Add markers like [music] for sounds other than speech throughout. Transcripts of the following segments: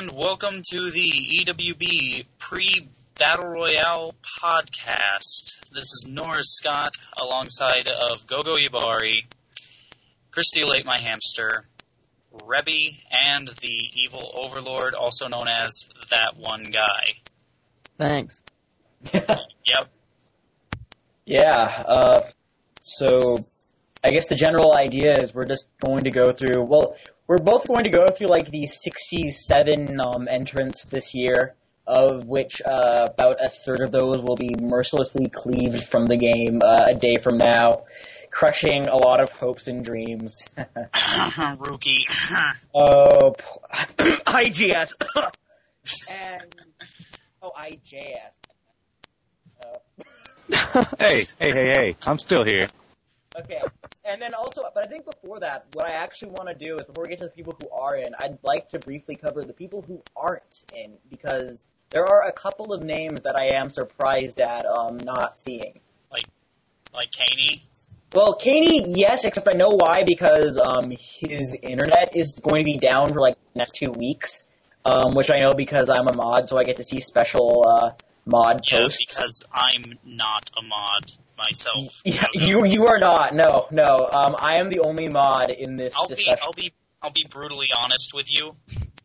and welcome to the EWB pre Battle Royale podcast. This is Norris Scott alongside of Gogo Yubari, Christy Late My Hamster, Rebby, and the evil overlord, also known as that one guy. Thanks. [laughs] Yep. Yeah, uh, so I guess the general idea is we're just going to go through, well, we're both going to go through like the 67 um, entrants this year, of which uh, about a third of those will be mercilessly cleaved from the game uh, a day from now, crushing a lot of hopes and dreams. [laughs] Rookie. [laughs] Oh, [clears throat] p- IGS. [laughs] and, oh, IJS. Uh, hey, hey, hey, hey! I'm still here. Okay, and then also, but I think before that, what I actually want to do is before we get to the people who are in, I'd like to briefly cover the people who aren't in because there are a couple of names that I am surprised at um not seeing. Like like Caney. Well, Caney, yes, except I know why because um his internet is going to be down for like the next two weeks, um which I know because I'm a mod, so I get to see special uh mod Yeah, posts. because I'm not a mod myself. [laughs] Yeah, you you are not. No, no. Um, I am the only mod in this I'll be. I'll be I'll be brutally honest with you.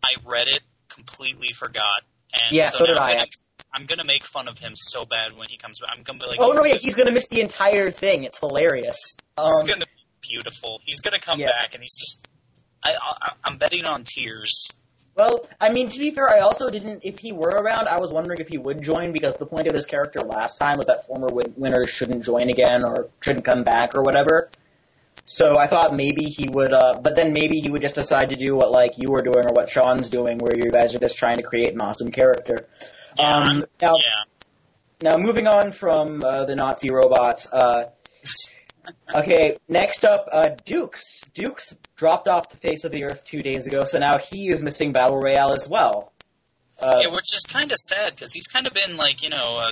I read it, completely forgot. And Yeah, so, so did I, I'm gonna, I'm gonna make fun of him so bad when he comes back. I'm gonna be like, Oh no, yeah, he's gonna miss the entire thing. It's hilarious. Um, It's gonna be beautiful. He's gonna come Yeah. back and he's just. I, I I'm betting on tears. Well, I mean, to be fair, I also didn't. If he were around, I was wondering if he would join because the point of his character last time was that former win- winners shouldn't join again or shouldn't come back or whatever. So I thought maybe he would, uh, but then maybe he would just decide to do what like you were doing or what Sean's doing, where you guys are just trying to create an awesome character. Yeah, um, now, yeah. now moving on from uh, the Nazi robots. Uh, Okay, next up, uh, Dukes. Dukes dropped off the face of the earth two days ago, so now he is missing Battle Royale as well. Uh, yeah, which is kind of sad because he's kind of been like you know a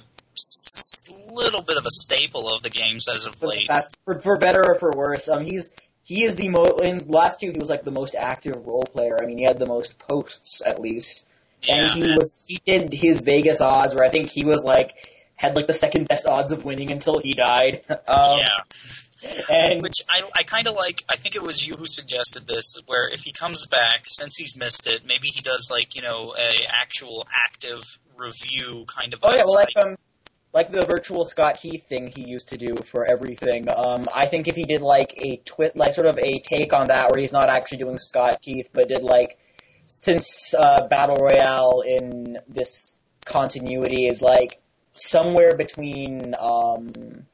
little bit of a staple of the games as of late. for, for better or for worse, um, he's he is the most. In last two, he was like the most active role player. I mean, he had the most posts at least, Yeah, and he was he did his Vegas odds where I think he was like had like the second best odds of winning until he died. [laughs] um, yeah. And Which I I kind of like. I think it was you who suggested this, where if he comes back, since he's missed it, maybe he does like you know a actual active review kind of. Oh yeah, well, like um, like the virtual Scott Heath thing he used to do for everything. Um, I think if he did like a twit, like sort of a take on that, where he's not actually doing Scott Heath, but did like since uh, Battle Royale in this continuity is like somewhere between um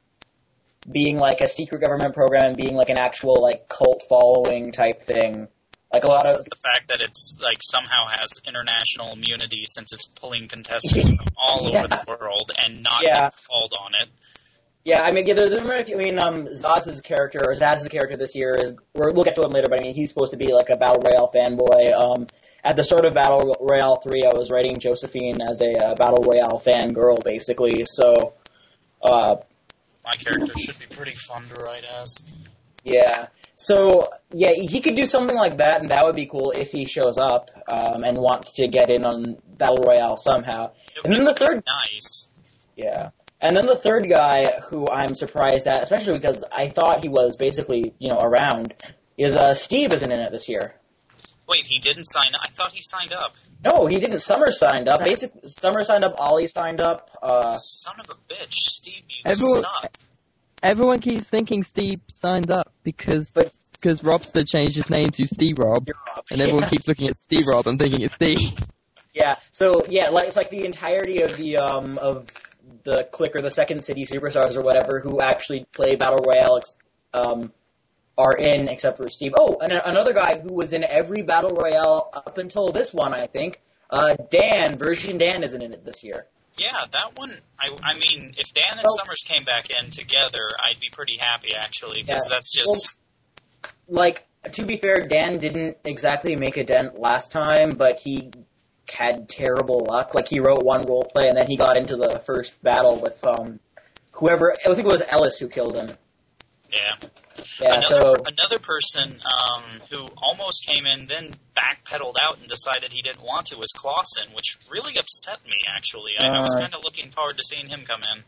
being like a secret government program and being like an actual like cult following type thing. Like a lot of the fact that it's like somehow has international immunity since it's pulling contestants from [laughs] all over the world and not Yeah. called on it. Yeah, I mean, yeah, there's, I mean, um, Zaz's character, or Zaz's character this year is, we're, we'll get to him later, but I mean, he's supposed to be like a Battle Royale fanboy. Um, at the start of Battle Royale 3, I was writing Josephine as a uh, Battle Royale fangirl, basically, so, uh, My character should be pretty fun to write as. yeah. So, yeah, he could do something like that, and that would be cool if he shows up, um, and wants to get in on Battle Royale somehow. It And then the third nice. Yeah. And then the third guy who I'm surprised at, especially because I thought he was basically, you know, around, is uh Steve isn't in it this year. Wait, he didn't sign up. I thought he signed up. No, he didn't. Summer signed up. Basic Summer signed up. Ollie signed up. Uh, Son of a bitch, Steve, you Everyone- suck. Everyone keeps thinking Steve signed up because But- because Robster changed his name to Steve Rob, and everyone yeah. keeps looking at Steve Rob and thinking it's Steve. [laughs] Yeah. So yeah, like it's like the entirety of the um of the click or the Second City Superstars or whatever who actually play Battle Royale um are in except for Steve. Oh, and a- another guy who was in every Battle Royale up until this one, I think. Uh, Dan, version Dan isn't in it this year. Yeah, that one. I, I mean, if Dan and Well- Summers came back in together, I'd be pretty happy actually, because Yeah. that's just. Well, like to be fair, Dan didn't exactly make a dent last time, but he had terrible luck. Like he wrote one role play and then he got into the first battle with um whoever I think it was Ellis who killed him. Yeah. Yeah, another, so another person um, who almost came in, then backpedaled out and decided he didn't want to was Clausen, which really upset me. Actually, I, I was Uh. kind of looking forward to seeing him come in.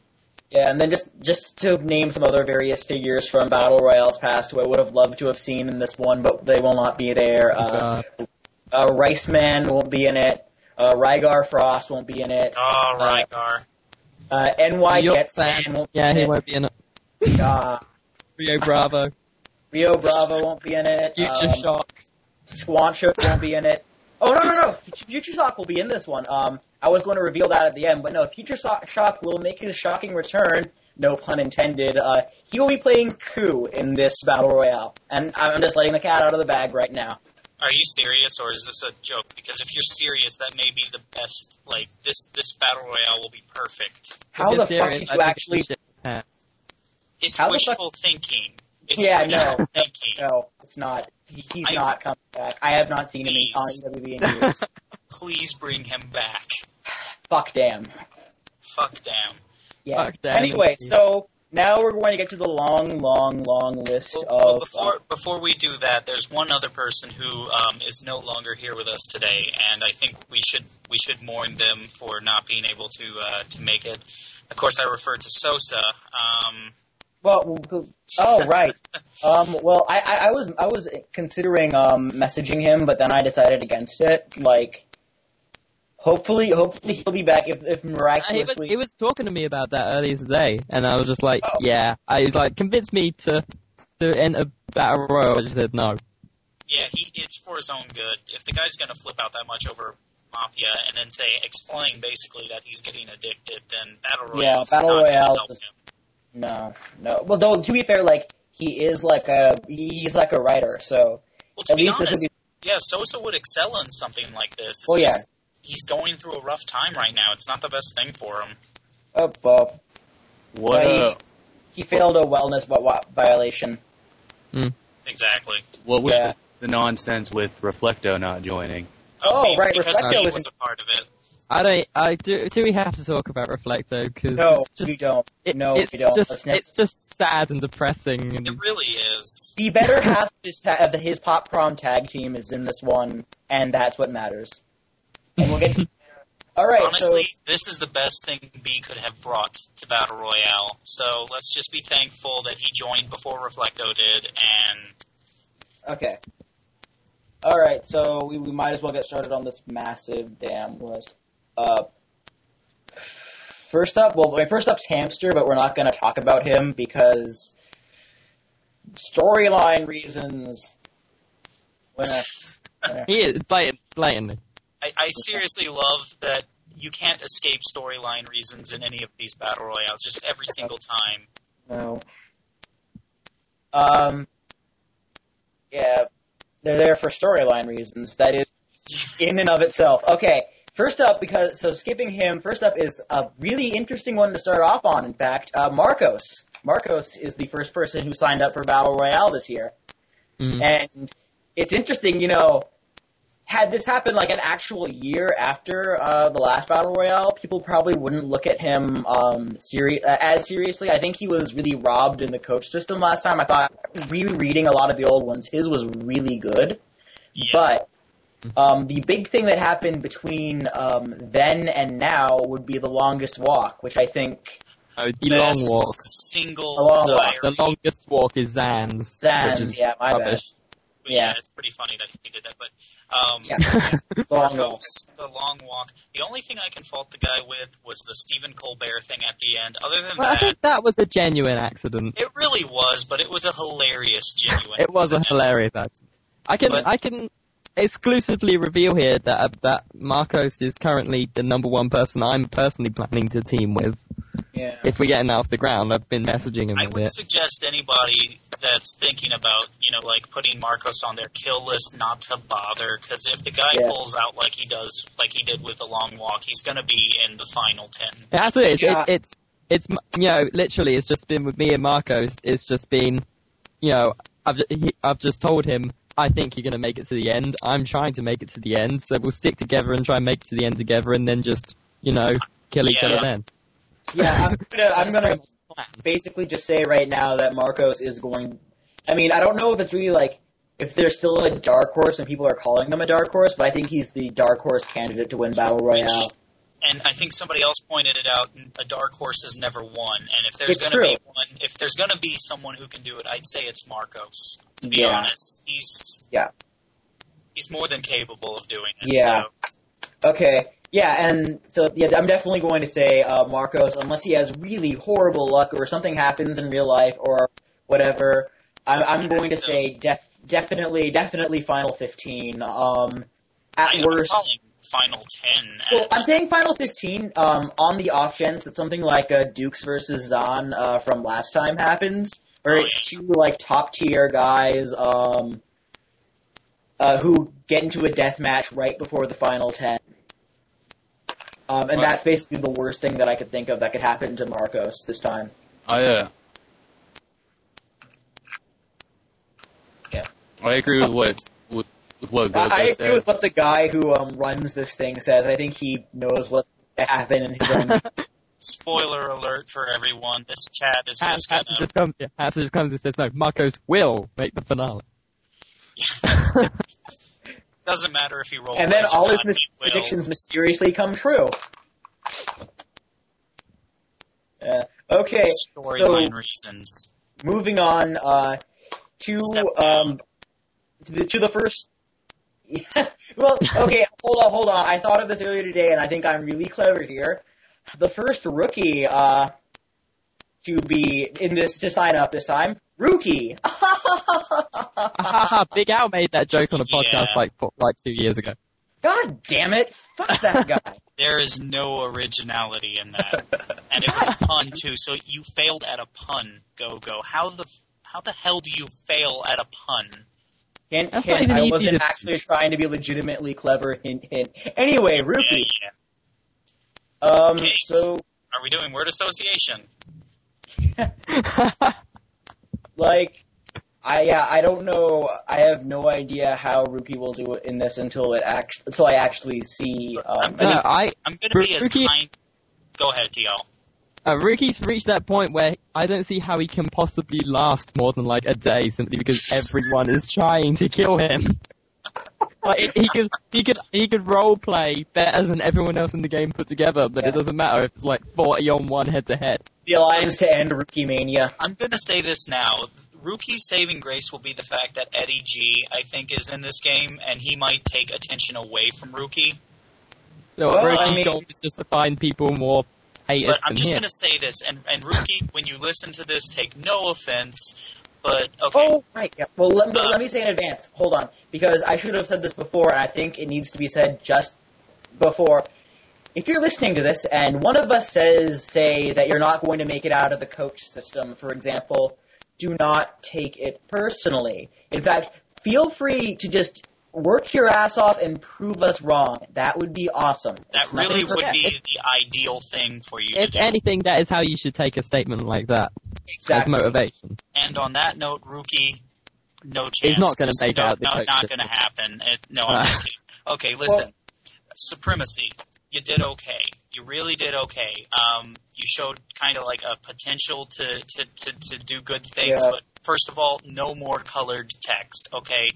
yeah, and then just just to name some other various figures from Battle Royales past who I would have loved to have seen in this one, but they will not be there. Uh, Uh, uh, Rice Man won't be in it. Uh, Rygar Frost won't be in it. Oh, Rygar. Uh, NY York Getsan won't Yeah, be he won't be in it. it. [laughs] Uh, Rio Bravo. Rio Bravo won't be in it. Future um, Shock. Squancho won't be in it. Oh no no no! Future Shock will be in this one. Um, I was going to reveal that at the end, but no, Future Shock will make his shocking return. No pun intended. Uh, he will be playing Ku in this battle royale, and I'm just letting the cat out of the bag right now. Are you serious, or is this a joke? Because if you're serious, that may be the best. Like this, this battle royale will be perfect. How the you're fuck did you I think actually? We should- yeah. It's How the fuck- wishful thinking. It's Yeah, wishful no. thinking. No, it's not. He, he's I- not coming back. I have not seen him in Please. on WWE in years. [laughs] Please bring him back. Fuck damn. Fuck damn. Yeah. Fuck damn. Anyway, so now we're going to get to the long, long, long list Well, of. well, uh, before before we do that, there's one other person who um, is no longer here with us today, and I think we should we should mourn them for not being able to uh, to make it. Of course, I refer to Sosa. Um, Well, who- oh right. [laughs] Um, well, I, I, I was I was considering um, messaging him, but then I decided against it. Like, hopefully, hopefully he'll be back if, if Uh, he was, miraculously. he was talking to me about that earlier today, and I was just like, Oh. yeah. I was like, convinced me to to enter Battle Royale. I just said no. yeah, he it's for his own good. If the guy's gonna flip out that much over Mafia and then say explain basically that he's getting addicted, then Battle royale. Yeah, Royale. Battle not gonna no, no. Well, though to be fair, like he is like a he's like a writer, so Well, to at be least this would be. yeah, Sosa would excel in something like this. It's Well, yeah. he's going through a rough time right now. It's not the best thing for him. Oh, well, What Yeah, he- up? he failed a wellness vi- vi- violation. Hmm. Exactly. What was Yeah. the nonsense with Reflecto not joining? Oh, oh be- right, because Reflecto was was a part of it. I don't. I do. Do we have to talk about Reflecto? Because No, it's just, you don't. it, no, it's you don't. Just, Let's it's just sad and depressing. And It really is. The better half of his, ta- of his pop prom tag team is in this one, and that's what matters. And we'll get. To, [laughs] all right, Honestly, this is the best thing B could have brought to Battle Royale. So let's just be thankful that he joined before Reflecto did, and okay. All right, so we, we might as well get started on this massive damn list. Uh, first up, well, wait, first up's Hamster, but we're not going to talk about him because storyline reasons. Winner. Winner. he is blatant, blatantly. I, I seriously love that you can't escape storyline reasons in any of these Battle Royales, just every single time. No. Um. Yeah, they're there for storyline reasons. That is, in and of itself. Okay. First up, because so skipping him. First up is a really interesting one to start off on. In fact, uh, Marcos. Marcos is the first person who signed up for Battle Royale this year, Mm. and it's interesting. You know, had this happened like an actual year after uh, the last battle royale, people probably wouldn't look at him um, seri- uh, as seriously. I think he was really robbed in the coach system last time. I thought rereading a lot of the old ones, his was really good. Yeah. But um, the big thing that happened between um, then and now would be the longest walk, which I think Oh, the Best long walk. Single The long walk. The longest walk is Zan's. Zan's, yeah, my bad. But yeah. yeah. it's pretty funny that he did that. But um, Yeah. [laughs] long walk. The long walk. The only thing I can fault the guy with was the Stephen Colbert thing at the end. Other than well, I that, think that was a genuine accident. it really was, but it was a hilarious, genuine. It was a hilarious accident. I can But- I can exclusively reveal here that uh, that Marcos is currently the number one person I'm personally planning to team with. Yeah. If we get him off the ground, I've been messaging him I would it. suggest anybody that's thinking about, you know, like putting Marcos on their kill list not to bother, because if the guy Yeah. pulls out like he does, like he did with the long walk, he's going to be in the final ten. That's it. It's, Yeah. it's, it's it's you know literally it's just been with me and Marcos. It's just been, you know, I've ju- he, I've just told him I think you're gonna make it to the end. I'm trying to make it to the end, so we'll stick together and try and make it to the end together, and then just you know kill each Yeah. other then. Yeah, I'm [laughs] gonna, I'm gonna basically just say right now that Marcos is going. I mean, I don't know if it's really like if there's still a dark horse and people are calling them a dark horse, but I think he's the dark horse candidate to win Battle Royale. And I think somebody else pointed it out. A dark horse has never won, and if there's going to be one, if there's going to be someone who can do it, I'd say it's Marcos. To be Yeah. honest, he's Yeah. he's more than capable of doing it. Yeah. So, Okay. Yeah, and so yeah, I'm definitely going to say uh, Marcos, unless he has really horrible luck or something happens in real life or whatever. I'm, I'm going to say def, definitely, definitely final 15. Um, at I, worst, final ten. Well, I'm saying final 15 um, on the off chance that something like uh, Dukes versus Zahn uh, from last time happens, or Oh, it's two like top tier guys um, uh, who get into a death match right before the final 10. Um, and Right. that's basically the worst thing that I could think of that could happen to Marcos this time. I uh, Yeah. I agree with what with, with what I, Gogo I agree said. with what the guy who um, runs this thing says. I think he knows what's going to happen in [laughs] his own Spoiler alert for everyone: this chat is Has just has gonna. just comes, has just comes and says no. Marcos will make the finale. [laughs] Doesn't matter if he rolls. and then all his mis- predictions mysteriously come true. Uh, okay, Storyline reasons. moving on uh, to um to the, to the first. Yeah, [laughs] well, okay, hold on, hold on. I thought of this earlier today, and I think I'm really clever here. The first rookie uh, to be in this to sign up this time, rookie. Haha, Big Al made that joke on a podcast Yeah. like like two years ago. God damn it! Fuck that [laughs] guy. There is no originality in that, [laughs] and it was a pun too. So you failed at a pun, Go Go. How the how the hell do you fail at a pun? Hint, That's not hint, even I easy wasn't to- actually trying to be legitimately clever. Hint, hint. Anyway, Yeah, yeah. Um, Okay. so Are we doing word association? [laughs] like, I yeah, I don't know. I have no idea how rookie will do it in this until it act until I actually see. Um, I no, think, I I'm gonna be as Rookie- kind. Go ahead, TL. Uh, Ricky's reached that point where I don't see how he can possibly last more than like a day simply because everyone is trying to kill him. [laughs] like he could he could he could role play better than everyone else in the game put together, but it doesn't matter if it's like forty on one head to head. the alliance to end rookie mania. I'm gonna say this now. Rookie's saving grace will be the fact that Eddie G, I think, is in this game, and he might take attention away from Rookie. So Well, Ricky's I mean- goal is just to find people more haters But I'm just gonna say this, and and Rookie, when you listen to this, take no offense, but okay. Oh, right. Yeah. Well, let me, Uh, let me say in advance. Hold on, because I should have said this before, and I think it needs to be said just before. If you're listening to this, and one of us says, say, that you're not going to make it out of the coach system, for example, do not take it personally. In fact, feel free to just work your ass off and prove us wrong. That would be awesome. That It's really would be if- the ideal thing for you to If do. anything, that is how you should take a statement like that as motivation. And on that note, Rookie, no chance. He's not gonna make no, out the No, coach not going to happen. It, no, I'm [laughs] just kidding. Okay, listen. Supremacy. You did okay. You really did okay. Um, you showed kind of like a potential to, to, to, to do good things, Yeah. but first of all, no more colored text, okay?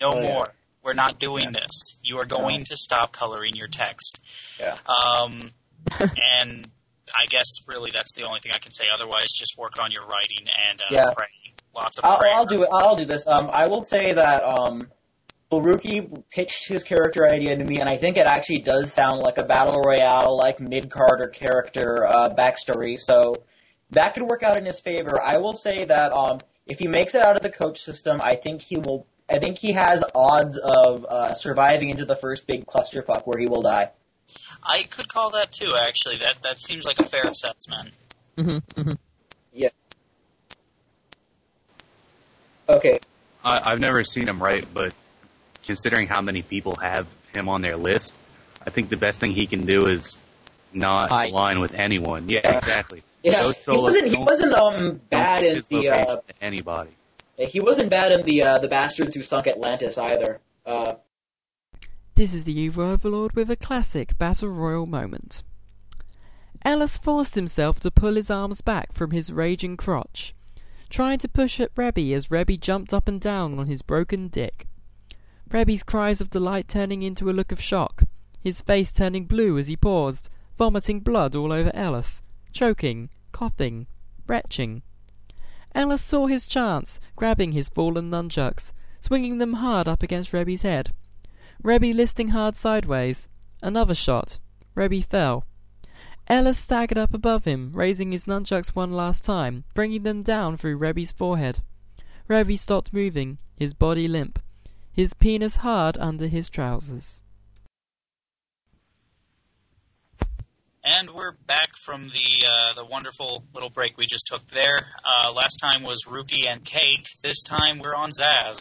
No Oh, yeah. More. We're not doing this. You are going to stop coloring your text. Yeah. Um, [laughs] and I guess really that's the only thing I can say. Otherwise, just work on your writing and uh, Yeah. pray. Lots of I'll, prayer. I'll do it. I'll do this. Um, I will say that um, well, Rookie pitched his character idea to me, and I think it actually does sound like a battle royale, like mid card or character uh, backstory. So that could work out in his favor. I will say that um, if he makes it out of the coach system, I think he will. I think he has odds of uh, surviving into the first big clusterfuck where he will die. I could call that too. Actually, that that seems like a fair assessment. Mhm, mhm. Yeah. Okay. I, I've never seen him write, but considering how many people have him on their list, I think the best thing he can do is not Hide. align with anyone. Yeah, Yeah. exactly. Yeah, Go he wasn't. He wasn't um bad give in his the uh, to anybody. He wasn't bad in the uh, the bastards who sunk Atlantis either. Uh, This is the Evil Overlord with a classic Battle Royale moment. Ellis forced himself to pull his arms back from his raging crotch, trying to push at Rebby as Rebby jumped up and down on his broken dick. Rebby's cries of delight turning into a look of shock, his face turning blue as he paused, vomiting blood all over Ellis, choking, coughing, retching. Ellis saw his chance, grabbing his fallen nunchucks, swinging them hard up against Rebby's head. Rebby listing hard sideways. Another shot. Rebby fell. Ellis staggered up above him, raising his nunchucks one last time, bringing them down through Rebby's forehead. Rebby stopped moving, his body limp, his penis hard under his trousers. And we're back from the uh, the wonderful little break we just took there. Uh, last time was Rookie and Cake. This time we're on Zaz.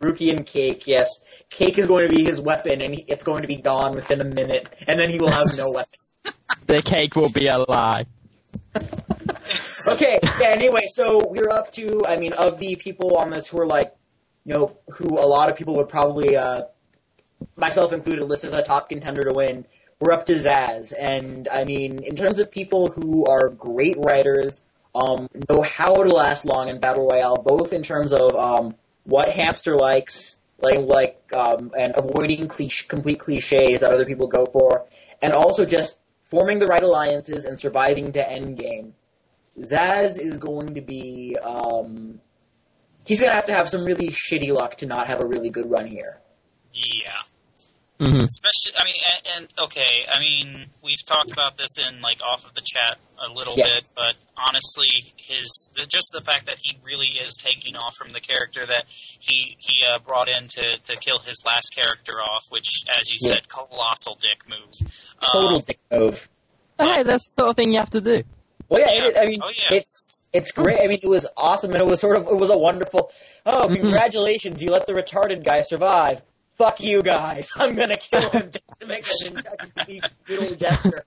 Rookie and Cake, yes. Cake is going to be his weapon, and he, it's going to be gone within a minute, and then he will have no weapon. [laughs] The cake will be a lie. [laughs] okay, yeah, anyway, so we're up to, I mean, of the people on this who are like, you know, who a lot of people would probably, uh, myself included, list as a top contender to win, we're up to Zaz. And, I mean, in terms of people who are great writers, um, know how to last long in Battle Royale, both in terms of um, what Hamster likes, like, like um, and avoiding cliche, complete cliches that other people go for, and also just forming the right alliances and surviving to end game. Zaz is going to be um, he's to have to have some really shitty luck to not have a really good run here. Yeah. Hmm Especially, I mean, and, and okay, I mean, we've talked about this in like off of the chat a little Yeah. bit, but honestly, his the, just the fact that he really is taking off from the character that he he uh, brought in to to kill his last character off, which, as you Yeah. said, colossal dick move. Total Um, dick move. Hey, that's the sort of thing you have to do. Well, yeah, Yeah. It, I mean, Oh, yeah. it's it's great. I mean, it was awesome, and it was sort of it was a wonderful. Oh, Mhm. congratulations! You let the retarded guy survive. Fuck you guys! I'm gonna kill him just to make a good old gesture.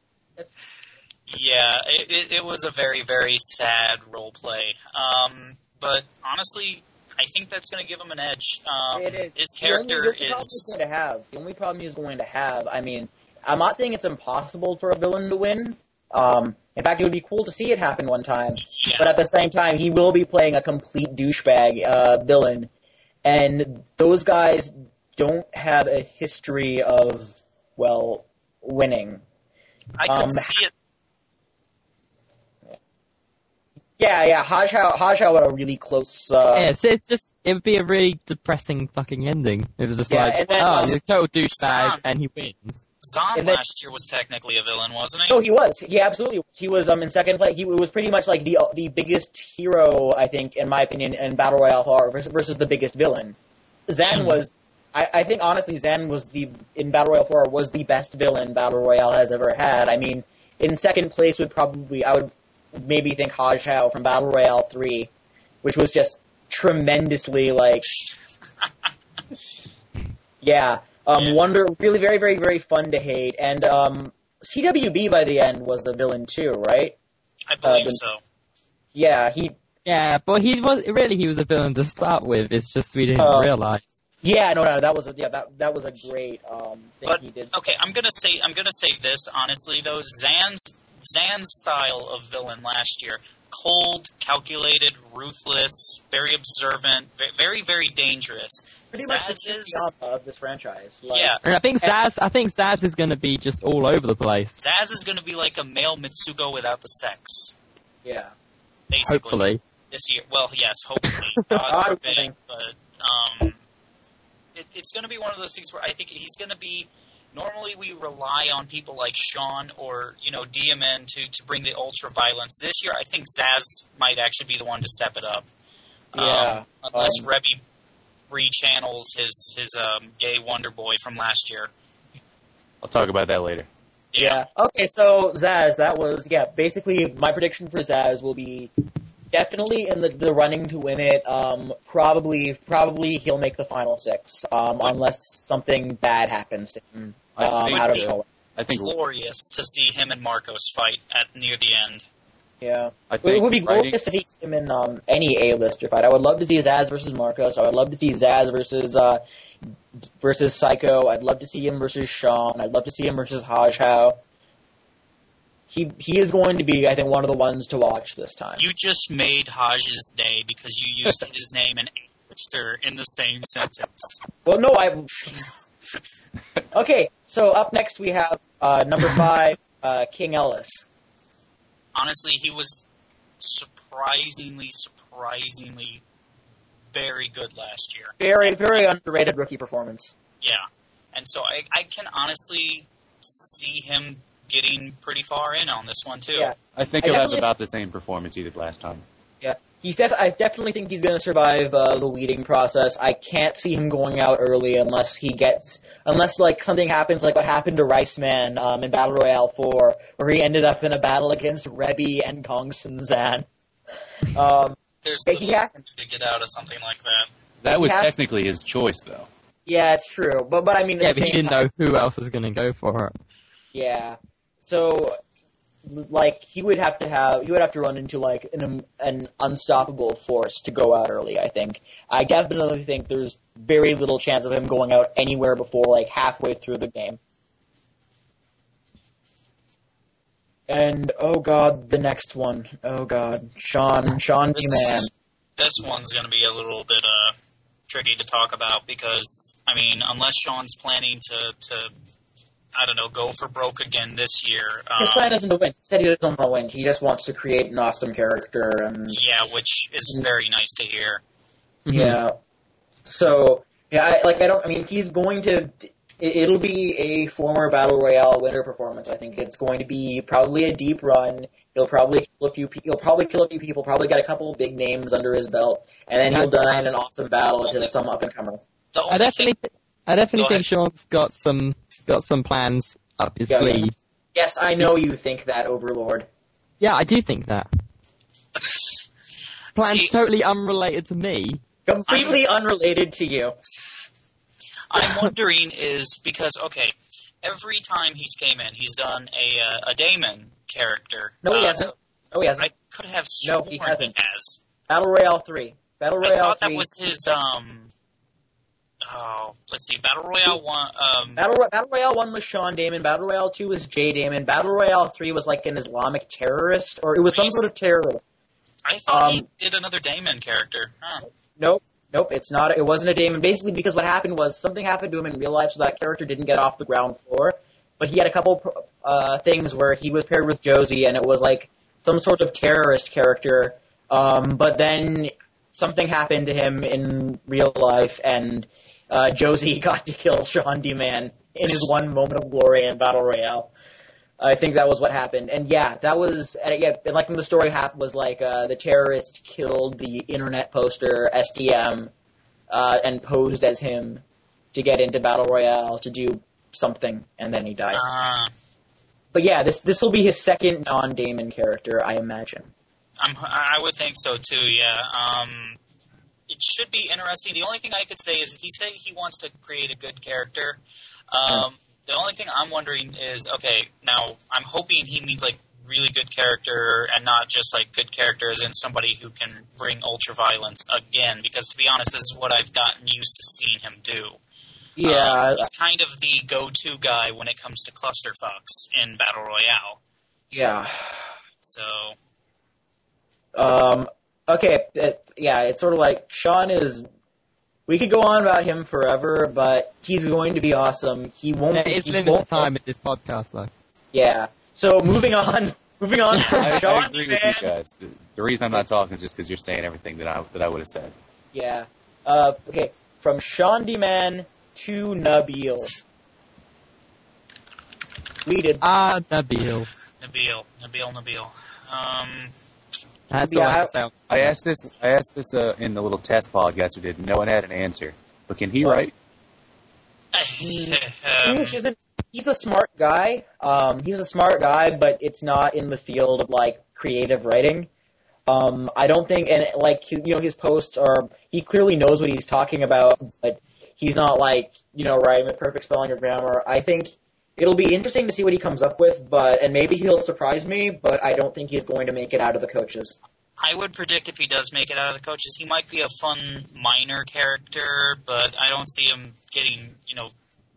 Yeah, it, it, it was a very, very sad role play. Um, but honestly, I think that's going to give him an edge. Um, It is. His character the only problem is. going to have. The only problem he's going to have. I mean, I'm not saying it's impossible for a villain to win. Um, in fact, it would be cool to see it happen one time. Yeah. But at the same time, he will be playing a complete douchebag uh, villain, and those guys don't have a history of well winning. I could um, see it. Yeah, yeah. Hajhao Hajhao had a really close. Uh, yeah, so it's just it would be a really depressing fucking ending. It was just Yeah, like, and then, oh, he's a total douchebag, Sam- and he wins. Zahn and then- last year was technically a villain, wasn't he? No, he was. He absolutely was. He was um in second place. He was pretty much like the the biggest hero, I think, in my opinion, in Battle Royale horror versus, versus the biggest villain. Zan Hmm. was. I, I think honestly, Zen was the in Battle Royale 4 was the best villain Battle Royale has ever had. I mean, in second place would probably I would maybe think Haj Hao from Battle Royale three, which was just tremendously like [laughs] yeah. Um, Yeah. Wonder, really, very, very, very fun to hate, and um, CWB by the end was the villain too, right? I believe uh, so. Yeah, he. Yeah, but he was really he was a villain to start with. It's just we didn't Uh, realize. Yeah, no, no, that was a, yeah, that that was a great um thing But he did. okay, I'm gonna say I'm gonna say this honestly though. Zan's Zan's style of villain last year, cold, calculated, ruthless, very observant, very very dangerous. Pretty much the Zaz is of this franchise. Like, yeah. And I think and- Zaz, I think Zaz is going to be just all over the place. Zaz is gonna be like a male Mitsuko without the sex, yeah. basically. Hopefully. this year. Well, yes, hopefully. [laughs] God God forbid. But um, it, it's going to be one of those things where I think he's going to be. Normally, we rely on people like Sean or you know DMN to to bring the ultra violence. This year, I think Zaz might actually be the one to step it up. Yeah, Um, unless um, Rebby rechannels his his um, gay Wonder Boy from last year. I'll talk about that later. Yeah. Okay, so Zaz, that was yeah. Basically, my prediction for Zaz will be definitely in the the running to win it. Um, probably probably he'll make the final six. Um, unless something bad happens to him. I Um, think, out of that- nowhere. I think Glorious to see him and Marcos fight at near the end. Yeah. I think It would be writing- glorious to see him in um, any A-lister fight. I would love to see Zaz versus Marcos. I would love to see Zaz versus uh, versus Psycho. I'd love to see him versus Sean. I'd love to see him versus Haj Hao. He he is going to be, I think, one of the ones to watch this time. You just made Hodges' day because you used his [laughs] name and Aster in the same sentence. Well, no, I. okay, so up next we have uh, number five, uh, King Ellis. Honestly, he was surprisingly, surprisingly very good last year. Very, very underrated rookie performance. Yeah, and so I, I can honestly see him getting pretty far in on this one too. Yeah. I think I he'll have about the same performance he did last time. Yeah, he's def- I definitely think he's going to survive uh, the weeding process. I can't see him going out early unless he gets, unless like something happens like what happened to Rice Man um, in Battle Royale 4, where he ended up in a battle against Rebby and Kong Zan. Um, There's Hey, he has- to get out of something like that. That was has- technically his choice, though. yeah, it's true, but but I mean, Yeah, but he didn't time- know who else was going to go for it. Yeah. So, like, he would have to have he would have to run into like an an unstoppable force to go out early. I think. I definitely think there's very little chance of him going out anywhere before like halfway through the game. And oh god, the next one. Oh god, Sean, Sean This- Man. This one's going to be a little bit uh tricky to talk about because I mean, unless Sean's planning to to I don't know go for broke again this year. His Um, plan isn't to win. He said he doesn't want to win. He just wants to create an awesome character and yeah, which is very nice to hear. Mhm. Yeah. So yeah, I, like I don't. I mean, he's going to. it- It'll be a former battle royale winner performance. I think it's going to be probably a deep run. He'll probably kill a few. pe- He'll probably kill a few people. Probably get a couple of big names under his belt, and then he'll die in an awesome battle to some up and comer. The I only definitely, thing, I definitely Go think Sean's got some got some plans up his Yeah, yeah. sleeve. Yes, I know you think that, Overlord. Yeah, I do think that. Plans See- totally unrelated to me. Completely unrelated to you. I'm wondering is because okay, every time he's came in, he's done a uh, a Damon character. No, he Uh, hasn't. No, he hasn't. I could have No, he hasn't. has. Battle Royale three. Battle Royale I Royale thought that three. was his um. Oh, let's see, Battle Royale one. Um, Battle, Ro- Battle Royale 1 was Sean Damon. Battle Royale 2 was Jay Damon. Battle Royale 3 was like an Islamic terrorist, or it was some sort of terrorist. I thought he um, did another Damon character. Huh. Nope. Nope, it's not. It wasn't a Damon. Basically, because what happened was something happened to him in real life, so that character didn't get off the ground floor. But he had a couple uh, things where he was paired with Josie, and it was like some sort of terrorist character. Um, but then something happened to him in real life, and uh, Josie [laughs] got to kill Sean D. Man in his one moment of glory in Battle Royale. I think that was what happened, and yeah, that was and yeah. and Like when the story happened was like uh, the terrorist killed the internet poster SDM uh, and posed as him to get into battle royale to do something, and then he died. Uh, But yeah, this this will be his second non-Damon character, I imagine. I'm, I would think so too. Yeah. Um, should be interesting. The only thing I could say is he said he wants to create a good character. Um, the only thing I'm wondering is okay. Now I'm hoping he means like really good character and not just like good character as in somebody who can bring ultra violence again. Because to be honest, this is what I've gotten used to seeing him do. Yeah, Um, he's kind of the go-to guy when it comes to clusterfucks in battle royale. yeah. So Um, okay, it, yeah, it's sort of like Sean is. We could go on about him forever, but he's going to be awesome. He won't. There be, he limited won't, time in this podcast, though. Yeah. So moving on, [laughs] moving on. I, From I Sean agree with you guys. The, the reason I'm not talking is just because you're saying everything that I that I would have said. Yeah. Uh, okay, from Sean D. Man to Nabil. We did. Ah, Nabil. Nabil, Nabil, Nabil. Um, That's Yeah, all I I- have to say. I asked this. I asked this uh, in the little test podcast we did. No one had an answer. But can he Well, write? um, [laughs] English isn't. He's a smart guy. Um, he's a smart guy, but it's not in the field of like creative writing. Um, I don't think, and like you know, his posts are. He clearly knows what he's talking about, but he's not like you know writing with perfect spelling or grammar. I think it'll be interesting to see what he comes up with, but and maybe he'll surprise me. But I don't think he's going to make it out of the coaches. I would predict if he does make it out of the coaches, he might be a fun minor character, but I don't see him getting, you know,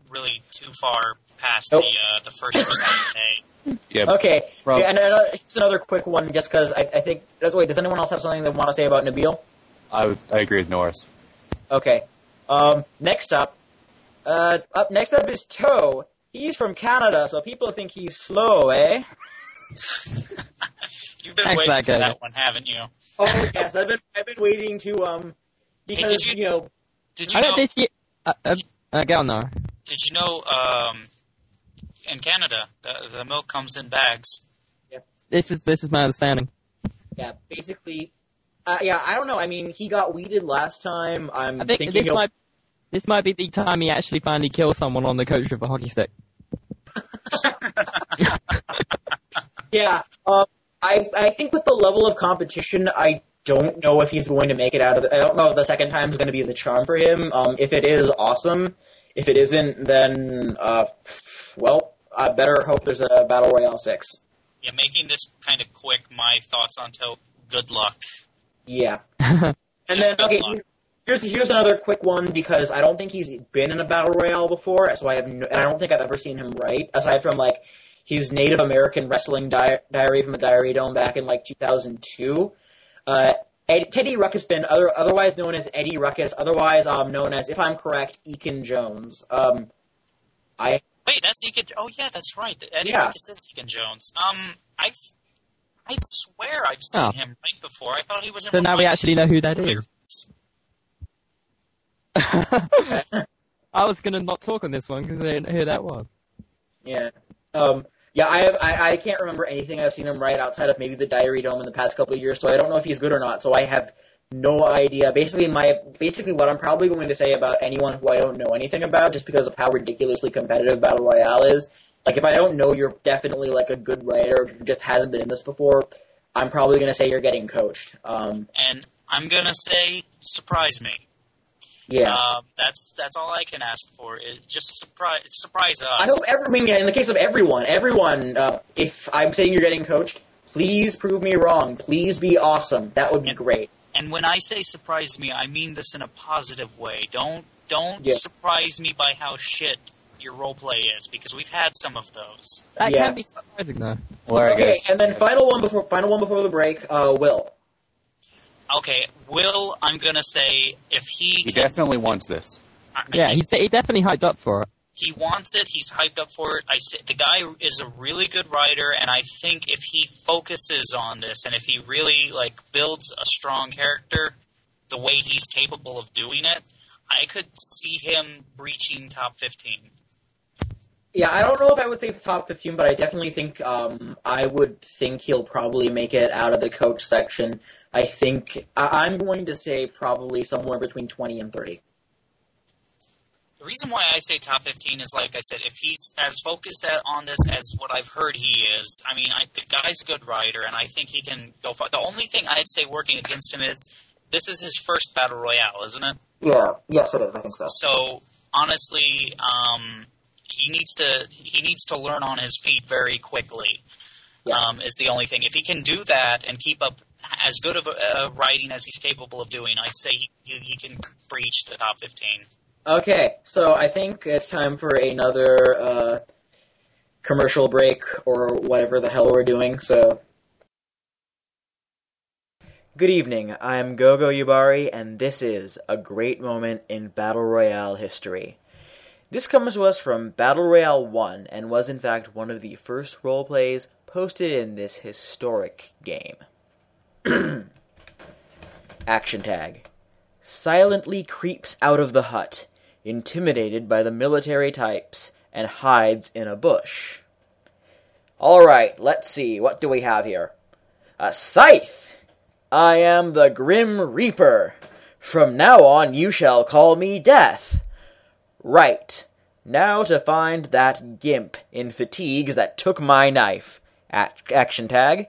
really too far past Nope. the uh, the first or second day. Yeah. Okay, Prob- yeah, and another, just another quick one, just because I, I think. Does, wait, does anyone else have something they want to say about Nabil? I would, I agree with Norris. Okay. Um, next up, uh, up next up is Toe. He's from Canada, so people think he's slow, eh? [laughs] You've been Thanks, waiting that for that one, haven't you? Oh yes, I've been I've been waiting to um because did you- you know Did you I know? don't think you. Uh, uh, uh, go on now. Did you know? Um, in Canada, the, the milk comes in bags. This is this is my understanding. yeah basically uh, yeah I don't know I mean he got weeded last time I'm I think thinking this might this might be the time he actually finally kills someone on the coach with a hockey stick. [laughs] yeah um I I think with the level of competition I don't know if he's going to make it out of the, I don't know if the second time is going to be the charm for him um if it is awesome if it isn't then uh well I better hope there's a battle royale six yeah, making this kind of quick. My thoughts on Toe. Good luck. yeah [laughs] And then, Just good okay, luck. Here's here's another quick one because I don't think he's been in a battle royale before, so I have no, and I don't think I've ever seen him write aside from like his Native American Wrestling di- Diary from the Diary Dome back in like 2002. Uh, Ed, Teddy Ruckusbin, other, otherwise known as Eddie Ruckus, otherwise um, known as, if I'm correct, Eakin Jones. Um, I Wait, that's Egan. Oh yeah, that's right. Eddie Yeah. Ruckus is Egan Jones. Um, I, I swear I've seen Oh. him right before. I thought he was in. so now we actually know who that earlier is. Ones. I was gonna not talk on this one because I didn't know who that was. Yeah. Um, yeah, I have. I, I can't remember anything I've seen him write outside of maybe the Diary Dome in the past couple of years, so I don't know if he's good or not. So I have no idea. Basically, my basically what I'm probably going to say about anyone who I don't know anything about, just because of how ridiculously competitive Battle Royale is. Like, if I don't know you're definitely like a good writer who just hasn't been in this before, I'm probably going to say you're getting coached. Um, and I'm gonna say, surprise me. Yeah. Um, that's that's all I can ask for. Is just surprise surprise us. I hope every, I mean, in the case of everyone, everyone, uh, if I'm saying you're getting coached, please prove me wrong. Please be awesome. That would be And- great. And when I say surprise me, I mean this in a positive way. Don't don't Yeah. surprise me by how shit your role play is because we've had some of those. That Yeah. can be surprising though. Well, all right, okay, and then final one before final one before the break. Uh, Will. Okay, Will, I'm gonna say if he He can, definitely wants this. I- Yeah, he, he's he definitely hyped up for it. he wants it. He's hyped up for it. I say, the guy is a really good writer, and I think if he focuses on this and if he really like builds a strong character, the way he's capable of doing it, I could see him breaching top 15. Yeah, I don't know if I would say the top 15, but I definitely think um, I would think he'll probably make it out of the coach section. I think I- I'm going to say probably somewhere between 20 and 30. The reason why I say top 15 is, like I said, if he's as focused at, on this as what I've heard he is, I mean, I, the guy's a good writer, and I think he can go far. The only thing I'd say working against him is this is his first battle royale, isn't it? Yeah, yes, it is. I think so. So honestly, um, he needs to he needs to learn on his feet very quickly. Yeah. Um, is the only thing. If he can do that and keep up as good of a, uh, writing as he's capable of doing, I'd say he, he, he can breach the top 15. Okay, so I think it's time for another uh, commercial break or whatever the hell we're doing. So. Good evening. I'm Gogo Yubari, and this is a great moment in Battle Royale history. This comes to us from Battle Royale 1 and was in fact one of the first roleplays posted in this historic game. [clears throat] Action tag. Silently creeps out of the hut, intimidated by the military types, and hides in a bush. Alright, let's see, what do we have here? A scythe! I am the Grim Reaper. From now on you shall call me Death. Right. Now to find that gimp in fatigues that took my knife. Ac- action tag.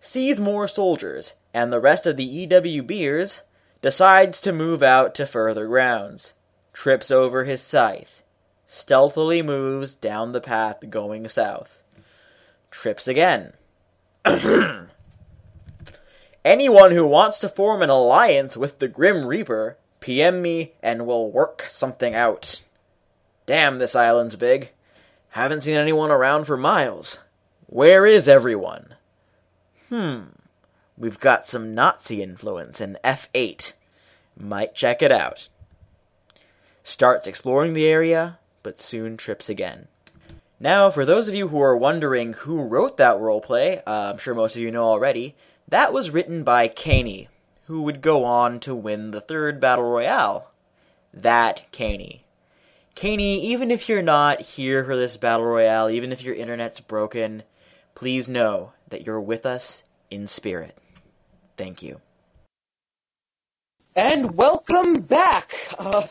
Sees more soldiers, and the rest of the EWBers decides to move out to further grounds. Trips over his scythe. Stealthily moves down the path going south. Trips again. [clears throat] Anyone who wants to form an alliance with the Grim Reaper, PM me and we'll work something out. Damn, this island's big. Haven't seen anyone around for miles. Where is everyone? Hmm. We've got some Nazi influence in F8. Might check it out. Starts exploring the area, but soon trips again. Now, for those of you who are wondering who wrote that roleplay, uh, I'm sure most of you know already, that was written by Caney, who would go on to win the third Battle Royale. That Caney. Caney, even if you're not here for this Battle Royale, even if your internet's broken, please know that you're with us in spirit. Thank you. And welcome back. Uh,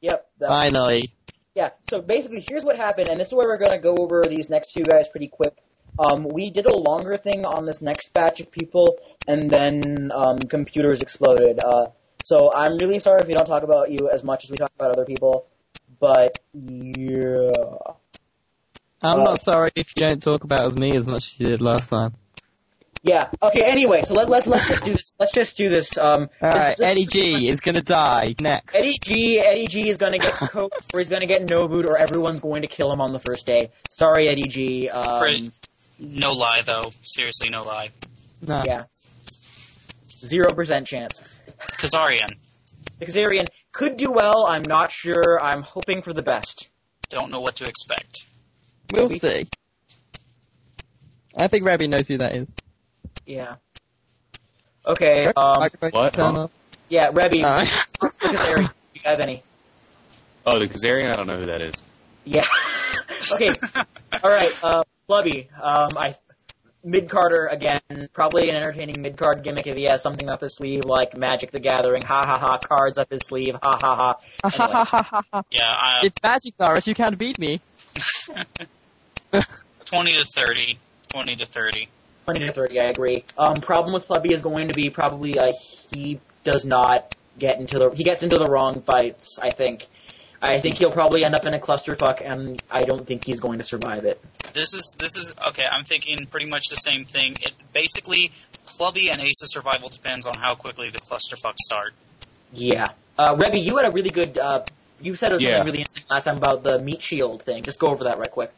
yep. that- Finally. Yeah, so basically, here's what happened, and this is where we're going to go over these next few guys pretty quick. Um, we did a longer thing on this next batch of people, and then um, computers exploded. Uh, so I'm really sorry if we don't talk about you as much as we talk about other people, but yeah. I'm Uh, not sorry if you don't talk about as me as much as you did last time. Yeah. Okay. Anyway, so let let let's just do this. Let's just do this. Um, this- Alright, this- Eddie G is gonna die next. Eddie G. Eddie G. is gonna get [laughs] coached, or he's gonna get Novoed, or everyone's going to kill him on the first day. Sorry, Eddie G. Um, Right. No lie, though. Seriously, no lie. No. Yeah. Zero percent chance. Kazarian. The Kazarian could do well. I'm not sure. I'm hoping for the best. Don't know what to expect. We'll Maybe. see. I think Rebby knows who that is. Yeah. Okay. Um. What? Huh? Yeah, Rebby. Uh, [laughs] Kazarian. Do you have any? Oh, the Kazarian? I don't know who that is. Yeah. [laughs] okay. All right. Uh, Flubby. Um. I. Mid Carter again. Probably an entertaining mid card gimmick if he has something up his sleeve like Magic the Gathering. Ha ha ha. Cards up his sleeve. Ha ha ha. Anyway. Yeah, I, it's Magic Cyrus, you can't beat me. [laughs] 20 to 30. 20 to 30. 20 to 30, I agree. Um, problem with Flubby is going to be probably uh, he does not get into the he gets into the wrong fights. I think. I think he'll probably end up in a clusterfuck, and I don't think he's going to survive it. This is this is okay. I'm thinking pretty much the same thing. It basically Flubby and Ace's Survival depends on how quickly the clusterfucks start. Yeah. Uh, Rebby, you had a really good. Uh, you said it was Yeah. something really interesting last time about the meat shield thing. Just go over that right quick.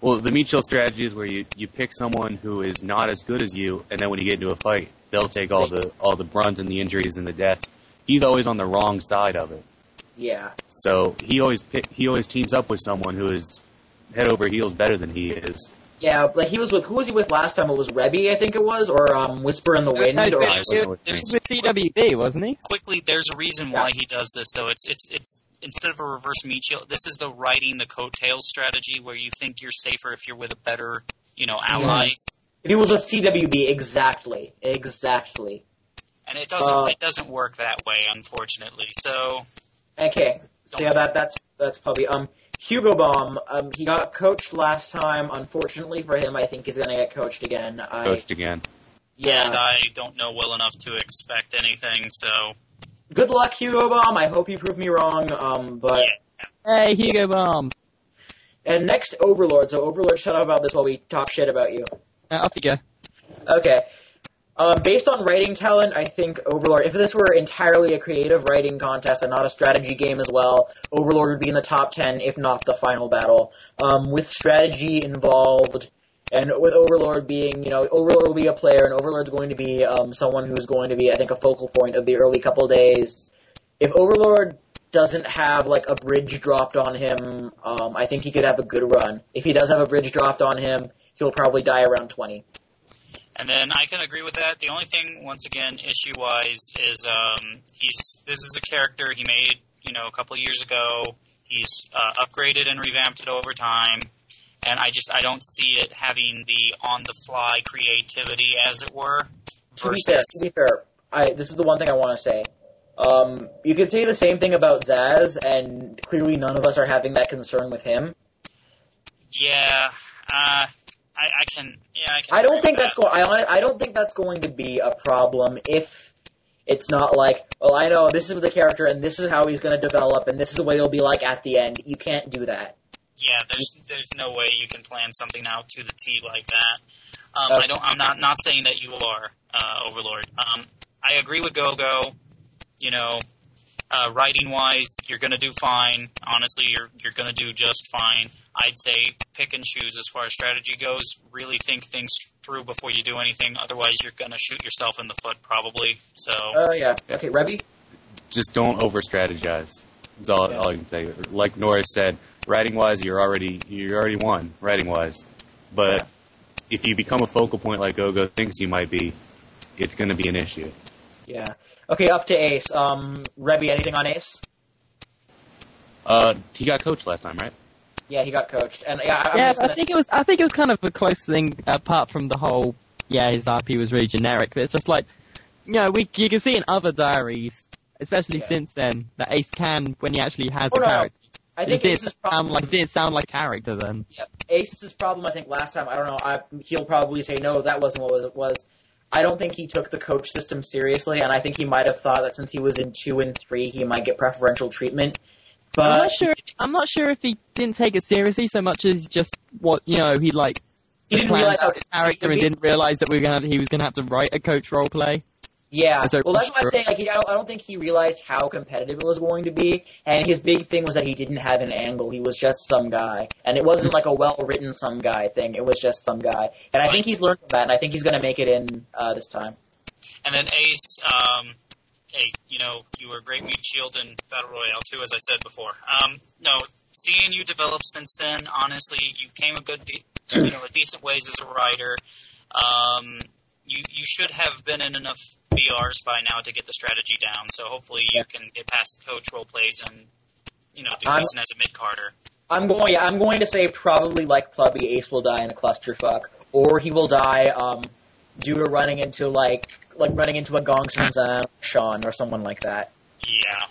Well, the meat shield strategy is where you, you pick someone who is not as good as you, and then when you get into a fight, they'll take all the all the brunt and the injuries and the deaths. He's always on the wrong side of it, Yeah. So he always pick, he always teams up with someone who is head over heels better than he is. Yeah, like he was with who was he with last time? It was Rebby, I think it was, or um, Whisper in the Wind, No, or I it, don't know what was with CWB, wasn't he? Quickly, there's a reason why he does this though. It's it's it's instead of a reverse meat shield, this is the riding the coattails strategy where you think you're safer if you're with a better you know ally, Yes. if he was with CWB, exactly, exactly. and it doesn't Uh, it doesn't work that way unfortunately. So Okay, so yeah, that that's that's probably um Hugo Baum. Um, he got coached last time. Unfortunately for him, I think he's gonna get coached again. I Coached again. yeah. and I don't know well enough to expect anything. So Good luck, Hugo Baum. I hope you prove me wrong. Um, but yeah. Hey, Hugo Baum. and next Overlord. So Overlord, shut up about this while we talk shit about you. Uh, off you go. Okay. Um, based on writing talent, I think Overlord, if this were entirely a creative writing contest and not a strategy game as well, Overlord would be in the top 10, if not the final battle. Um, with strategy involved, and with Overlord being, you know, Overlord will be a player, and Overlord's going to be um, someone who's going to be, I think, a focal point of the early couple days. If Overlord doesn't have, like, a bridge dropped on him, um, I think he could have a good run. If he does have a bridge dropped on him, he'll probably die around 20. And then I can agree with that. The only thing, once again, issue wise, is um, he's this is a character he made, you know, a couple of years ago. He's uh, upgraded and revamped it over time, and I just I don't see it having the on the fly creativity, as it were. to be fair, to be fair, I this is the one thing I want to say. Um, you could say the same thing about Zaz, and clearly none of us are having that concern with him. yeah, uh, I, I can. Yeah, I can. I don't think with that's going. I I don't think that's going to be a problem if it's not like, well, I know this is the character, and this is how he's going to develop, and this is what he'll be like at the end. You can't do that. Yeah, there's there's no way you can plan something out to the T like that. Um, Okay. I don't. I'm not not saying that you are uh, Overlord. Um, I agree with Gogo. You know, Uh, writing wise, you're going to do fine. Honestly, you're you're going to do just fine. I'd say pick and choose as far as strategy goes. Really think things through before you do anything. Otherwise, you're going to shoot yourself in the foot probably. So Oh yeah. Okay, Rebby. Just don't over strategize. That's all, Yeah. all I can say. Like Norris said, writing wise, you're already you're already won writing wise. But if you become a focal point like Gogo thinks you might be, it's going to be an issue. Yeah. Okay, up to Ace. Um, Rebby, anything on Ace? Uh, he got coached last time, right? Yeah, he got coached, and yeah, I, I'm yeah, gonna I think it was. I think it was kind of a close thing. Apart from the whole, yeah, his RP was really generic. But it's just like, you know, we you can see in other diaries, especially Yeah. since then, that Ace can when he actually has Oh, the no, character. I It think did Ace's sound like it did sound like character then. Yeah, Ace's problem, I think, last time, I don't know, I, he'll probably say, no, that wasn't what it was. I don't think he took the coach system seriously, and I think he might have thought that since he was in 2 and 3, he might get preferential treatment. But, I'm not sure. I'm not sure if he didn't take it seriously so much as just what you know. He like He didn't realize how his character and didn't realize that we were gonna have, he was gonna have to write a coach role play. Yeah, So- well, that's what I'm saying. Like, he, I, don't, I don't think he realized how competitive it was going to be, and his big thing was that he didn't have an angle. He was just some guy, and it wasn't like a well-written some guy thing. It was just some guy, and I think he's learned from that, and I think he's going to make it in uh, this time. And then Ace, um, hey, you know, you were a great meat shield in Battle Royale too, as I said before. Um, no, seeing you develop since then, honestly, you came a good, de- you know, a decent ways as a writer. Um, you you should have been in enough BRs by now to get the strategy down. So hopefully you can get past coach role plays and you know do I'm- decent as a mid carder. I'm going. Yeah, I'm going to say probably like Flubby, Ace will die in a clusterfuck, or he will die um, due to running into like like running into a Gong Sun Zan or someone like that. Yeah.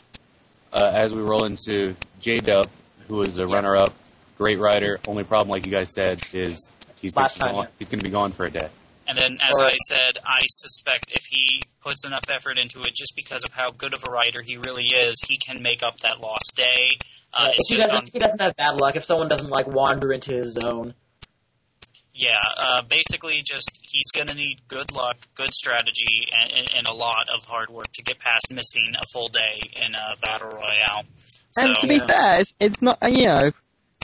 Uh, as we roll into J Dub, who is a runner-up, great rider. Only problem, like you guys said, is he's Last gonna be time, gone- yeah. he's going to be gone for a day. And then, as Or- I said, I suspect if he puts enough effort into it, just because of how good of a rider he really is, he can make up that lost day. Uh, if he doesn't, on, if he doesn't have bad luck. If someone doesn't like wander into his zone. Yeah. Uh, basically, just he's going to need good luck, good strategy, and, and, and a lot of hard work to get past missing a full day in a battle royale. So, And to be fair, it's, it's not, uh, you know,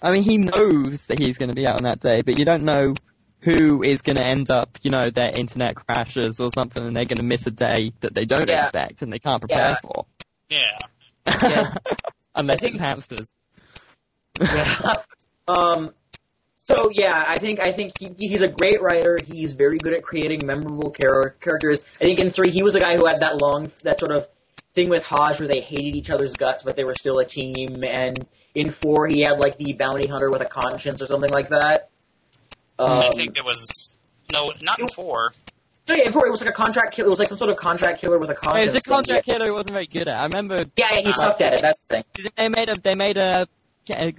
I mean, he knows that he's going to be out on that day, but you don't know who is going to end up, you know, their internet crashes or something, and they're going to miss a day that they don't Yeah. expect and they can't prepare Yeah. for. yeah. Yeah. [laughs] [laughs] Unless I think- it's hamsters. Yeah. [laughs] um. So yeah, I think I think he, he's a great writer. He's very good at creating memorable char- characters. I think in three he was the guy who had that long that sort of thing with Hodge where they hated each other's guts but they were still a team. And in four he had like the bounty hunter with a conscience or something like that. Um, I think it was no, not in four. no, yeah, in four it was like a contract killer. It was like some sort of contract killer with a It conscience. was a thing. contract killer who wasn't very good at. it. I remember Yeah, yeah, he sucked at it. That's the thing. they made a they made a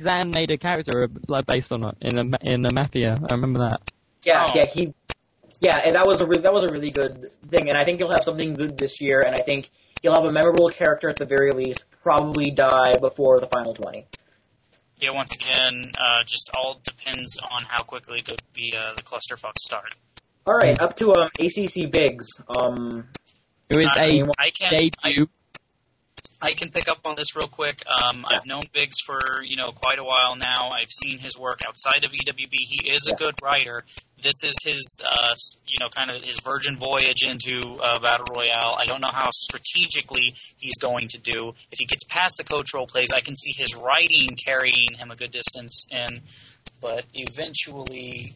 Zan made a character like based on it in a in a Mafia. I remember that. Yeah, Oh. yeah, he, yeah, and that was a re- that was a really good thing, and I think he'll have something good this year, and I think he'll have a memorable character at the very least. Probably die before the final twenty. Yeah, once again, uh, just all depends on how quickly the the, uh, the clusterfucks start. All right, up to um ACC Biggs. Um, Who is I, a I can I, debut? I can pick up on this real quick. Um, Yeah. I've known Biggs for you know quite a while now. I've seen his work outside of EWB. He is a Yeah. good writer. This is his uh, you know kind of his virgin voyage into uh, battle royale. I don't know how strategically he's going to do. If he gets past the coach role plays, I can see his writing carrying him a good distance in. But eventually,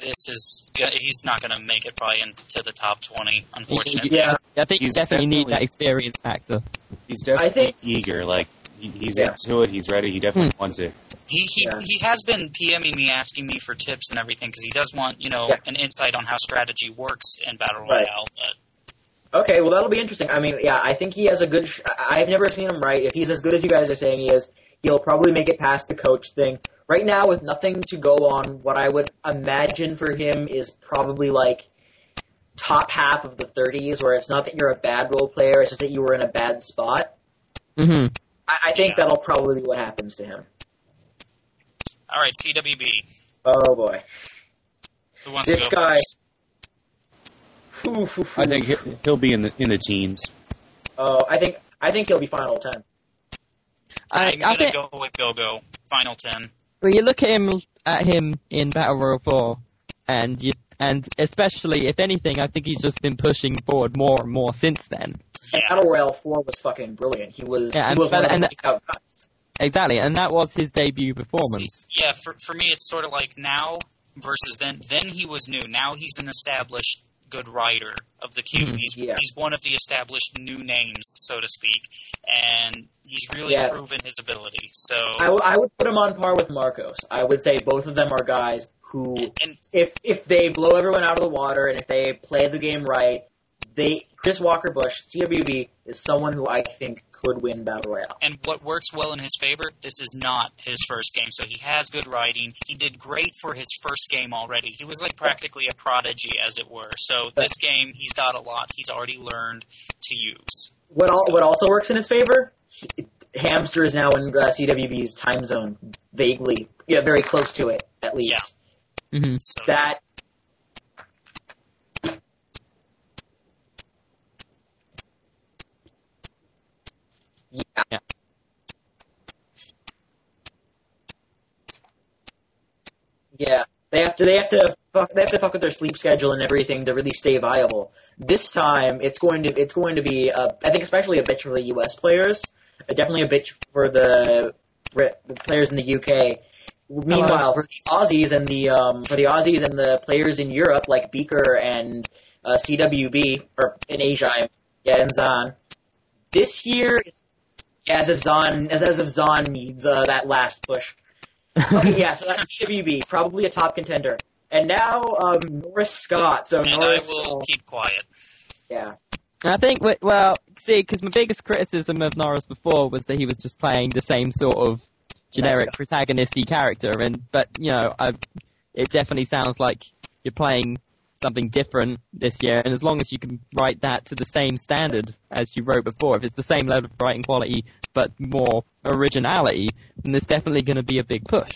this is he's not going to make it probably into the top twenty. Unfortunately. yeah, I think you He's definitely need that experience factor. He's definitely I think- eager. Like he, he's Yeah. into it. He's ready. He definitely Hmm. wants it. He he Yeah. he has been PMing me, asking me for tips and everything because he does want you know Yeah. an insight on how strategy works in battle Right. royale. But Okay, well that'll be interesting. I mean, yeah, I think he has a good. Sh- I- I've never seen him right. If he's as good as you guys are saying he is, he'll probably make it past the coach thing. Right now, with nothing to go on, what I would imagine for him is probably like top half of the 30s, where it's not that you're a bad role player, it's just that you were in a bad spot. hmm I, I think Yeah. that'll probably be what happens to him. all right, CWB. Oh boy, Who wants This to go guy- first? Phew, phew, I think he'll, he'll be in the in the teams. Oh, I think I think he'll be final ten. I, I'm I gonna think go with Gogo. Final ten. When you look at him at him in Battle Royale 4, and you and especially if anything, I think he's just been pushing forward more and more since then. Yeah. Battle Royale 4 was fucking brilliant. He was, Yeah, he and- was one of and- the guys. Exactly, and that was his debut performance. Yeah, for for me, it's sort of like now versus then. Then he was new. Now he's an established good writer of the cube. Mhm. He's Yeah. he's one of the established new names, so to speak, and he's really Yeah. proven his ability. So I, w- I would put him on par with Marcos. I would say both of them are guys who, and if if they blow everyone out of the water and if they play the game right, they Chris Walker Bush, CWB, is someone who I think could win Battle Royale. and what works well in his favor, this is not his first game, so he has good writing. He did great for his first game already. He was like practically a prodigy, as it were. So this game, he's got a lot he's already learned to use. What all, what also works in his favor? He, Hamster is now in uh, CWB's time zone, vaguely, yeah, very close to it at least. Yeah. hmm So That yeah. Yeah. They have to. They have to. Fuck, they have to fuck with their sleep schedule and everything to really stay viable. This time, it's going to. It's going to be. A, I think, especially a bitch for the U.S. players. Uh, definitely a bitch for the, the players in the UK. Meanwhile, for the Aussies and the um, for the Aussies and the players in Europe like Beaker and uh, CWB or in Asia, yeah, and Zan. This year, it's as if Zan as, as if Zan needs uh, that last push. Okay, [laughs] yeah, so that's CWB, probably a top contender. And now um, Norris Scott. So and Norris, I will uh, keep quiet. yeah, I think, we- well, see, because my biggest criticism of Norris before was that he was just playing the same sort of generic That's protagonisty character, and but you know, I, it definitely sounds like you're playing something different this year, and as long as you can write that to the same standard as you wrote before, if it's the same level of writing quality but more originality, then there's definitely going to be a big push.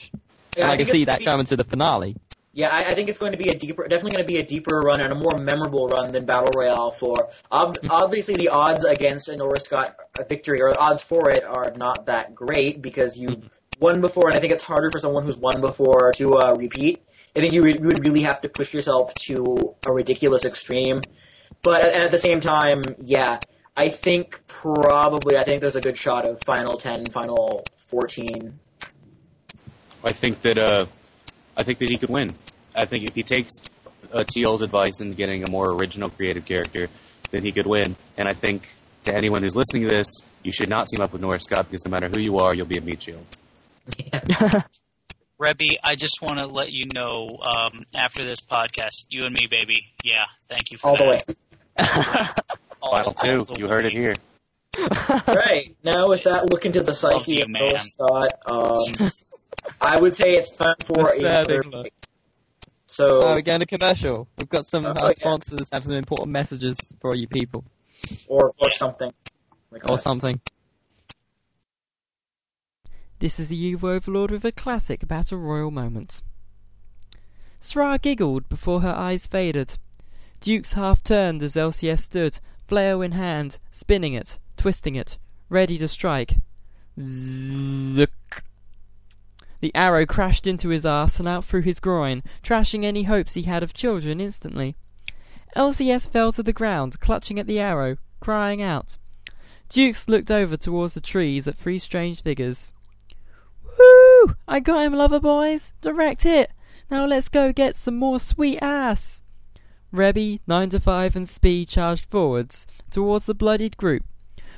yeah and I, think can see that be- coming to the finale. Yeah, I, I think it's going to be a deeper, definitely going to be a deeper run and a more memorable run than Battle Royale 4. Ob- [laughs] obviously, the odds against a Scott victory, or the odds for it, are not that great because you've won before, and I think it's harder for someone who's won before to uh, repeat. I think you, re- you would really have to push yourself to a ridiculous extreme. But at, at the same time, yeah, I think probably, I think there's a good shot of Final 10, Final 14. I think that uh, I think that he could win. I think if he takes uh, TEOL's advice in getting a more original, creative character, then he could win. And I think to anyone who's listening to this, you should not team up with Norris Scott because no matter who you are, you'll be a meat shield. [laughs] [laughs] Rebby, I just want to let you know um, after this podcast, you and me, baby. Yeah, thank you for All the way. [laughs] All- Final two, all the you heard it here. Right now, with that look into the Love psyche you, of Noah man. Scott, um, I would say it's time for a Pathetic third look. pick. So, Oh, we're going to commercial. We've got some Oh, our yeah. sponsors have some important messages for you people, or or something. Like or that. something. This is the Evil Overlord with a classic Battle Royale moment. Sra giggled before her eyes faded. Dukes half turned as LCS stood, flail in hand, spinning it, twisting it, ready to strike. Zook. The arrow crashed into his arse and out through his groin, trashing any hopes he had of children instantly. LCS fell to the ground, clutching at the arrow, crying out. Dukes looked over towards the trees at three strange figures. Woo! I got him, lover boys! Direct hit! Now let's go get some more sweet ass! Rebby, 9 to 5, and Speed charged forwards towards the bloodied group.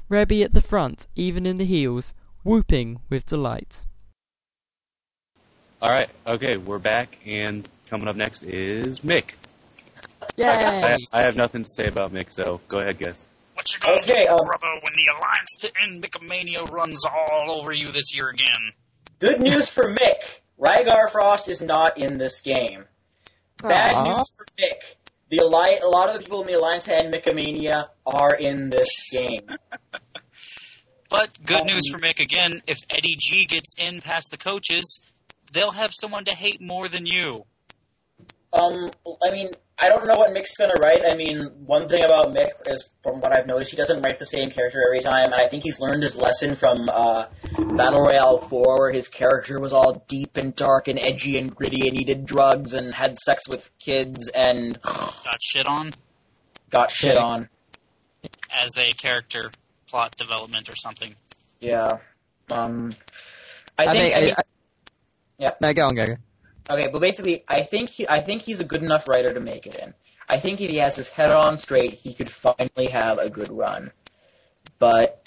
Rebby at the front, even in the heels, whooping with delight. All right, okay, we're back, and coming up next is Mick. Yay! I, I have nothing to say about Mick, so go ahead, guys. What you gonna Okay, do, um, brother, when the Alliance to End Micomania runs all over you this year again? Good news for Mick. Rygar Frost is not in this game. Bad Aw. news for Mick. The Alli- a lot of the people in the Alliance and Micomania are in this game. [laughs] But good Um, news for Mick again, if Eddie G gets in past the coaches, they'll have someone to hate more than you. Um, I mean, I don't know what Mick's gonna write. I mean, one thing about Mick is, from what I've noticed, he doesn't write the same character every time, and I think he's learned his lesson from uh, Battle Royale 4, where his character was all deep and dark and edgy and gritty, and he did drugs and had sex with kids and Got shit on got shit Yeah. on. as a character plot development or something. Yeah. Um. I, I think. think. I mean- I, Yeah. No, go on, go. go. Okay, but basically, I think he, I think he's a good enough writer to make it in. I think if he has his head on straight, he could finally have a good run. But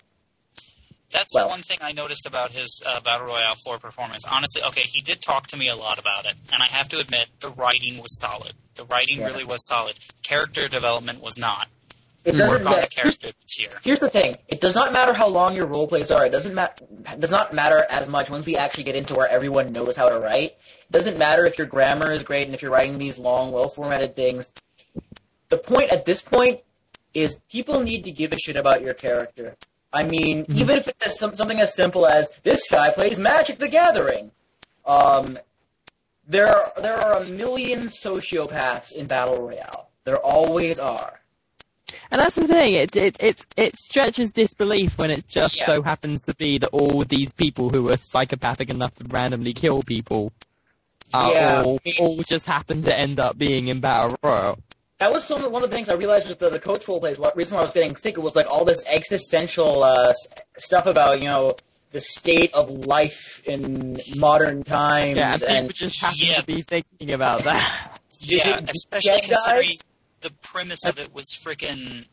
That's Well- one thing I noticed about his uh, Battle Royale 4 performance. Honestly, okay, he did talk to me a lot about it, and I have to admit, the writing was solid. The writing Yeah. really was solid. Character development was not. it doesn't Work on matter. the character this year. Here's the thing: it does not matter how long your role plays are. It doesn't ma- does not matter as much once we actually get into where everyone knows how to write. Doesn't matter if your grammar is great and if you're writing these long, well formatted things. The point at this point is people need to give a shit about your character. I mean, Mhm. even if it's some, something as simple as this guy plays Magic the Gathering. Um, there are, there are a million sociopaths in Battle Royale. There always are. And that's the thing. It it it it stretches disbelief when it just Yeah. so happens to be that all these people who are psychopathic enough to randomly kill people are Yeah. all all just happened to end up being in battle royale. That was some one of the things I realized with the, the coach role plays. What reason why I was getting sick was like all this existential uh, stuff about you know the state of life in modern times Yeah, and people and just happen Yeah. to be thinking about that. Yeah, especially considering guys? the premise of it was freaking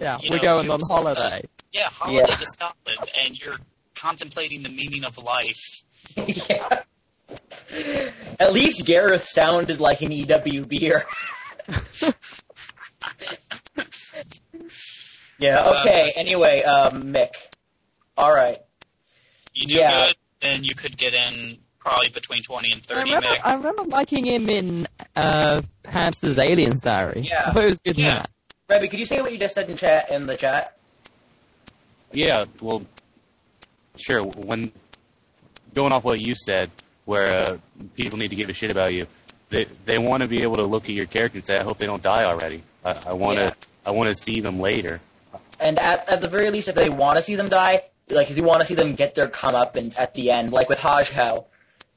Yeah, we're know, going on was, holiday. yeah, holiday Yeah. to Scotland, and you're contemplating the meaning of life. [laughs] yeah. At least Gareth sounded like an EWBer. yeah. Okay. Anyway, um, Mick. All right. You do Yeah. good, then you could get in probably between 20 and I 30 remember, Mick. I remember liking him in uh, Hamster's Aliens Diary. Yeah. I thought it was good in Yeah. that. Rebby, could you say what you just said in chat in the chat? Yeah, well, sure. When going off what you said, where uh, people need to give a shit about you, they they want to be able to look at your character and say, "I hope they don't die already. I, I want to Yeah. I want to see them later." And at, at the very least, if they want to see them die, like if you want to see them get their comeuppance at the end, like with Haj Hell,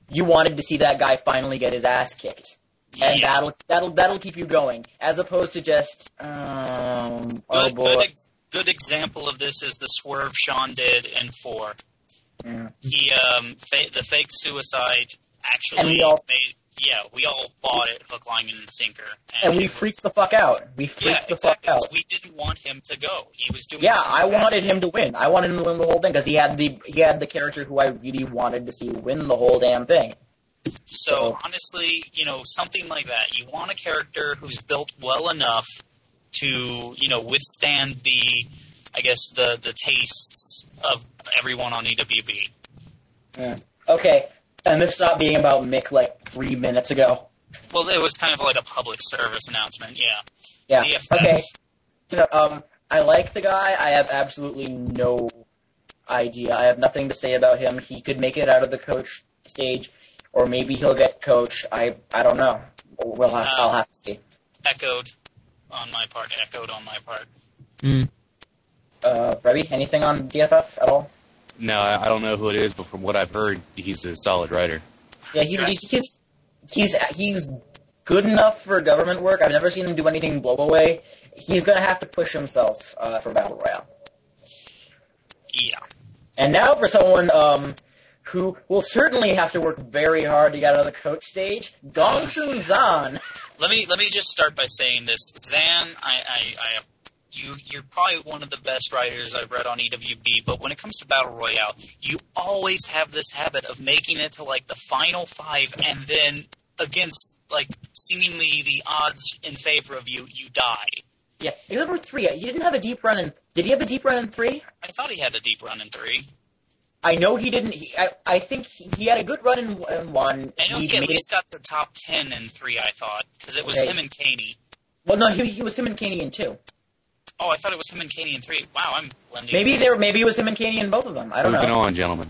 you wanted to see that guy finally get his ass kicked, and Yeah. that'll that'll that'll keep you going, as opposed to just um oh Good, boy. good, good example of this is the swerve Sean did in 4. Mm. He, um, fa- the fake suicide actually And we all- made, yeah, we all bought it hook, line, and sinker. And we was- freaked the fuck out. We freaked yeah, the exactly. fuck out. We didn't want him to go. He was doing. Yeah, I wanted him to win. I wanted him to win the whole thing because he had the he had the character who I really wanted to see win the whole damn thing. So So- honestly, you know, something like that. You want a character who's built well enough to, you know, withstand the, I guess the the tastes of everyone on EWB. Mm. Okay, and this stopped being about Mick like three minutes ago. Well, it was kind of like a public service announcement. Yeah. Yeah. DFS. Okay. So, um, I like the guy. I have absolutely no idea. I have nothing to say about him. He could make it out of the coach stage, or maybe he'll get coach. I I don't know. We'll have, I'll have to see. Echoed on my part. Echoed on my part. Mm. Uh, Rebby, anything on DFF at all? No, I, I don't know who it is, but from what I've heard, he's a solid writer. Yeah, he's he's, he's he's he's good enough for government work. I've never seen him do anything blow away. He's gonna have to push himself uh, for battle royale. Yeah. And now for someone um, who will certainly have to work very hard to get out of the coach stage, Gong Sun Zan. Let me let me just start by saying this, Zan. I, I, I you you're probably one of the best writers I've read on EWB, but when it comes to battle royale, you always have this habit of making it to like the final five, and then against like seemingly the odds in favor of you, you die. Yeah, except for three. He didn't have a deep run in. Did he have a deep run in three? I thought he had a deep run in three. I know he didn't. He, I I think he, he had a good run in, in one. I know he he at least it. got the top ten in three. I thought because it was Okay. him and Caney. Well, no, he, he was him and Caney in two. Oh, I thought it was him and Caney in three. Wow, I'm blending. Maybe these. there. Maybe it was him and Caney in both of them. I don't know. Moving on, gentlemen.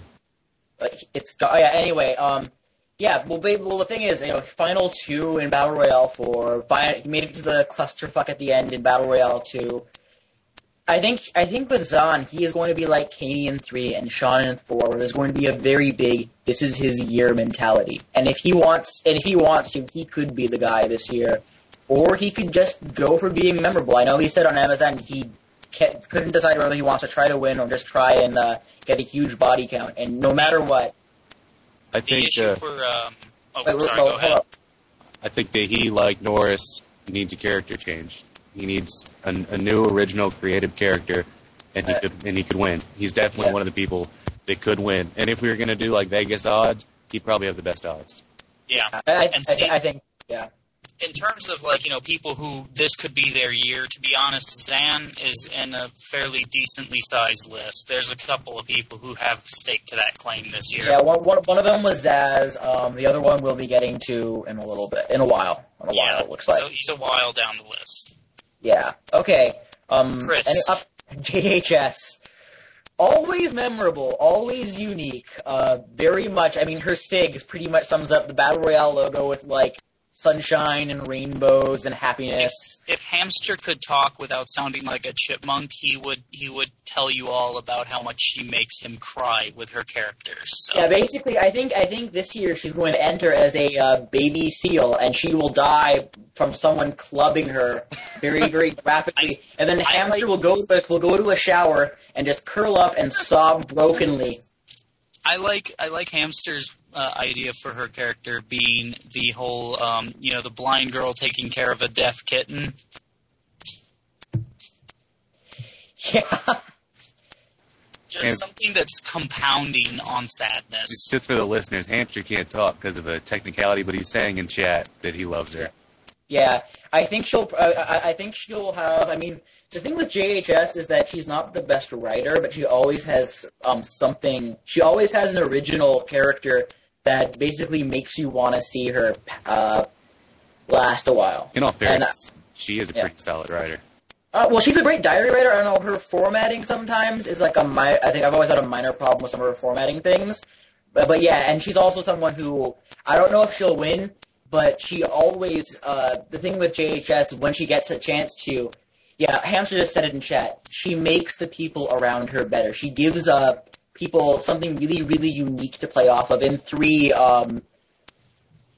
It's oh, yeah. Anyway, um, Yeah, well, ba- well, the thing is, you know, final two in Battle Royale four. Fi- he made it to the clusterfuck at the end in Battle Royale two. I think I think with Zan, he is going to be like Katie in three and Sean in four, where there's going to be a very big "this is his year" mentality. And if he wants, and if he wants to, he could be the guy this year, or he could just go for being memorable. I know he said on Amazon he ca couldn't decide whether he wants to try to win or just try and uh, get a huge body count. And no matter what, I The think issue uh, for um, oh, Wait, sorry, go ahead. I think that he, like Norris, needs a character change. He needs a, a new, original, creative character, and he Uh, could and he could win. He's definitely yeah. one of the people that could win. And if we were gonna do like Vegas odds, he'd probably have the best odds. Yeah. I, I, And I, I think, yeah. In terms of like you know people who this could be their year to be honest zan is in a fairly decently sized list there's a couple of people who have stake to that claim this year Yeah, one, one, one of them was Zaz. Um, the other one we'll be getting to in a little bit, in a while. In a while, it looks like. so he's a while down the list Yeah. Okay. Um, Chris. any up [laughs] JHS. Always memorable, always unique. Uh, very much. I mean, her sig pretty much sums up the battle royale logo with like sunshine and rainbows and happiness. if hamster could talk without sounding like a chipmunk he would he would tell you all about how much she makes him cry with her characters so Yeah, basically, I think I think this year she's going to enter as a uh, baby seal, and she will die from someone clubbing her very [laughs] very graphically, and then I hamster will go will go to a shower and just curl up and sob brokenly. I like I like Hamster's uh, idea for her character being the whole um, you know the blind girl taking care of a deaf kitten. Yeah, Just And- something that's compounding on sadness. It's just for the listeners. Hamster can't talk because of a technicality, but he's saying in chat that he loves her. yeah. I think she'll. Uh, I, I think she'll have. I mean, the thing with JHS is that she's not the best writer, but she always has um something. She always has an original character that basically makes you want to see her uh last a while. In all And, fairness, she is a yeah. pretty solid writer. Uh, well, she's a great diary writer. I don't know her formatting sometimes is like a mi- I think I've always had a minor problem with some of her formatting things, but but yeah, and she's also someone who I don't know if she'll win, but she always uh the thing with JHS when she gets a chance to, yeah, Hamster just said it in chat. She makes the people around her better. She gives uh people something really really unique to play off of. In three, um,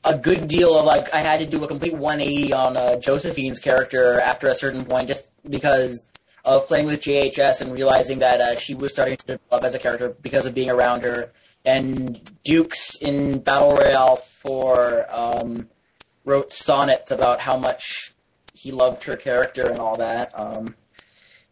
a good deal of like I had to do a complete 180 on uh, Josephine's character after a certain point, just because of playing with JHS and realizing that uh, she was starting to develop as a character because of being around her. And Dukes in Battle Royale 4 um, wrote sonnets about how much he loved her character and all that, um,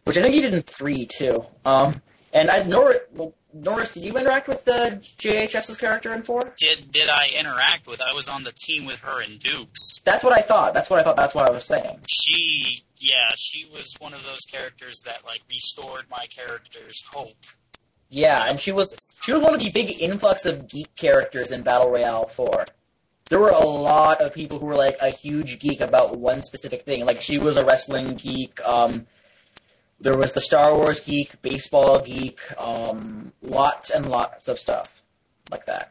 which I think he did in 3 too. Um, and I, Norris, well, Norris, did you interact with the JHS's character in 4? Did did I interact with? I was on the team with her in Dukes. That's what I thought. That's what I thought. That's what I was saying. She yeah, she was one of those characters that like restored my character's hope. Yeah, and she was she was one of the big influx of geek characters in Battle Royale 4. There were a lot of people who were like a huge geek about one specific thing. Like she was a wrestling geek. Um, there was the Star Wars geek, baseball geek, um, lots and lots of stuff like that.